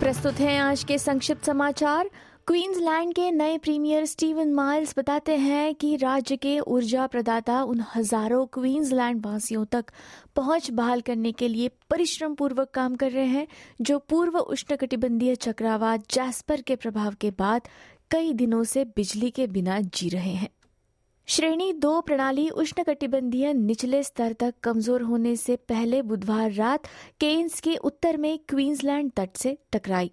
प्रस्तुत हैं आज के संक्षिप्त समाचार। क्वींसलैंड के नए प्रीमियर स्टीवन माइल्स बताते हैं कि राज्य के ऊर्जा प्रदाता उन हज़ारों क्वींसलैंड वासियों तक पहुँच बहाल करने के लिए परिश्रम पूर्वक काम कर रहे हैं, जो पूर्व उष्णकटिबंधीय चक्रवात जैस्पर के प्रभाव के बाद कई दिनों से बिजली के बिना जी रहे हैं। श्रेणी दो प्रणाली उष्णकटिबंधीय निचले स्तर तक कमज़ोर होने से पहले बुधवार रात केन्स के उत्तर में क्वींसलैंड तट से टकराई।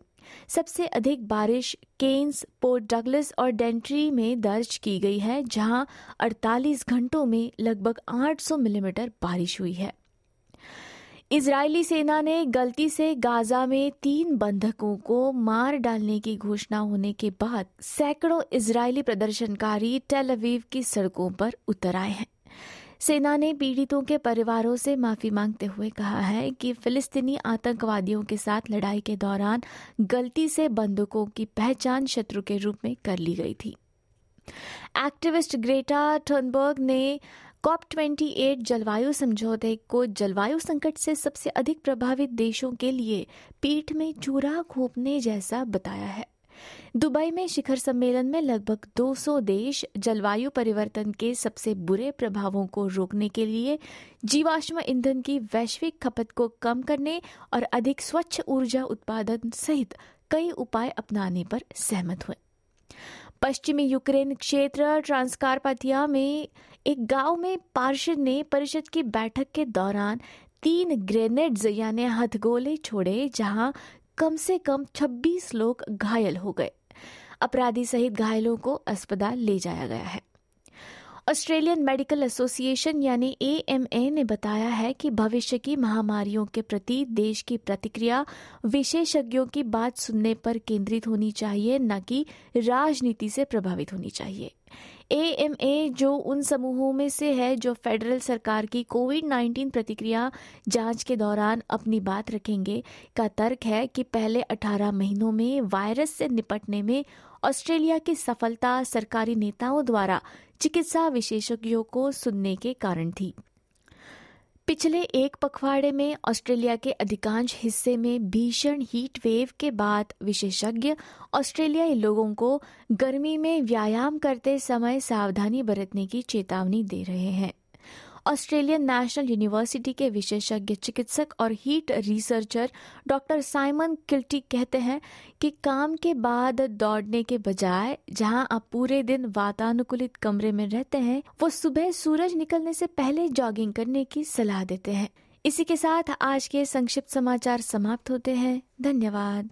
सबसे अधिक बारिश केन्स, पोर्ट डगलस और डेंट्री में दर्ज की गई है, जहाँ 48 घंटों में लगभग 800 मिलीमीटर बारिश हुई है। इजरायली सेना ने गलती से गाजा में तीन बंधकों को मार डालने की घोषणा होने के बाद सैकड़ों इजरायली प्रदर्शनकारी टेल अवीव की सड़कों पर उतर आए हैं। सेना ने पीड़ितों के परिवारों से माफ़ी मांगते हुए कहा है कि फिलिस्तीनी आतंकवादियों के साथ लड़ाई के दौरान गलती से बंदूकों की पहचान शत्रु के रूप में कर ली गई थी। एक्टिविस्ट ग्रेटा टर्नबर्ग ने कॉप 28 जलवायु समझौते को जलवायु संकट से सबसे अधिक प्रभावित देशों के लिए पीठ में चूरा खोपने जैसा बताया है। दुबई में शिखर सम्मेलन में लगभग 200 देश जलवायु परिवर्तन के सबसे बुरे प्रभावों को रोकने के लिए जीवाश्म ईंधन की वैश्विक खपत को कम करने और अधिक स्वच्छ ऊर्जा उत्पादन सहित कई उपाय अपनाने पर सहमत हुए। पश्चिमी यूक्रेन क्षेत्र ट्रांसकारपाथिया में एक गाँव में पार्षद ने परिषद की बैठक के दौरान तीन ग्रेनेड्स यानी हथगोले छोड़े, जहाँ कम से कम 26 लोग घायल हो गए। अपराधी सहित घायलों को अस्पताल ले जाया गया है। ऑस्ट्रेलियन मेडिकल एसोसिएशन यानी एएमए ने बताया है कि भविष्य की महामारियों के प्रति देश की प्रतिक्रिया विशेषज्ञों की बात सुनने पर केंद्रित होनी चाहिए, न कि राजनीति से प्रभावित होनी चाहिए। ए जो उन समूहों में से है जो फेडरल सरकार की कोविड 19 प्रतिक्रिया जाँच के दौरान अपनी बात रखेंगे। का तर्क है कि पहले 18 महीनों में वायरस से निपटने में ऑस्ट्रेलिया की सफलता सरकारी नेताओं द्वारा चिकित्सा विशेषज्ञों को सुनने के कारण थी। पिछले एक पखवाड़े में ऑस्ट्रेलिया के अधिकांश हिस्से में भीषण हीट वेव के बाद विशेषज्ञ ऑस्ट्रेलियाई लोगों को गर्मी में व्यायाम करते समय सावधानी बरतने की चेतावनी दे रहे हैं। ऑस्ट्रेलियन नेशनल यूनिवर्सिटी के विशेषज्ञ चिकित्सक और heat researcher doctor Simon Kilty कहते हैं कि काम के बाद दौड़ने के बजाय जहाँ आप पूरे दिन वातानुकूलित कमरे में रहते हैं, वो सुबह सूरज निकलने से पहले जॉगिंग करने की सलाह देते हैं। इसी के साथ आज के संक्षिप्त समाचार समाप्त होते हैं। धन्यवाद।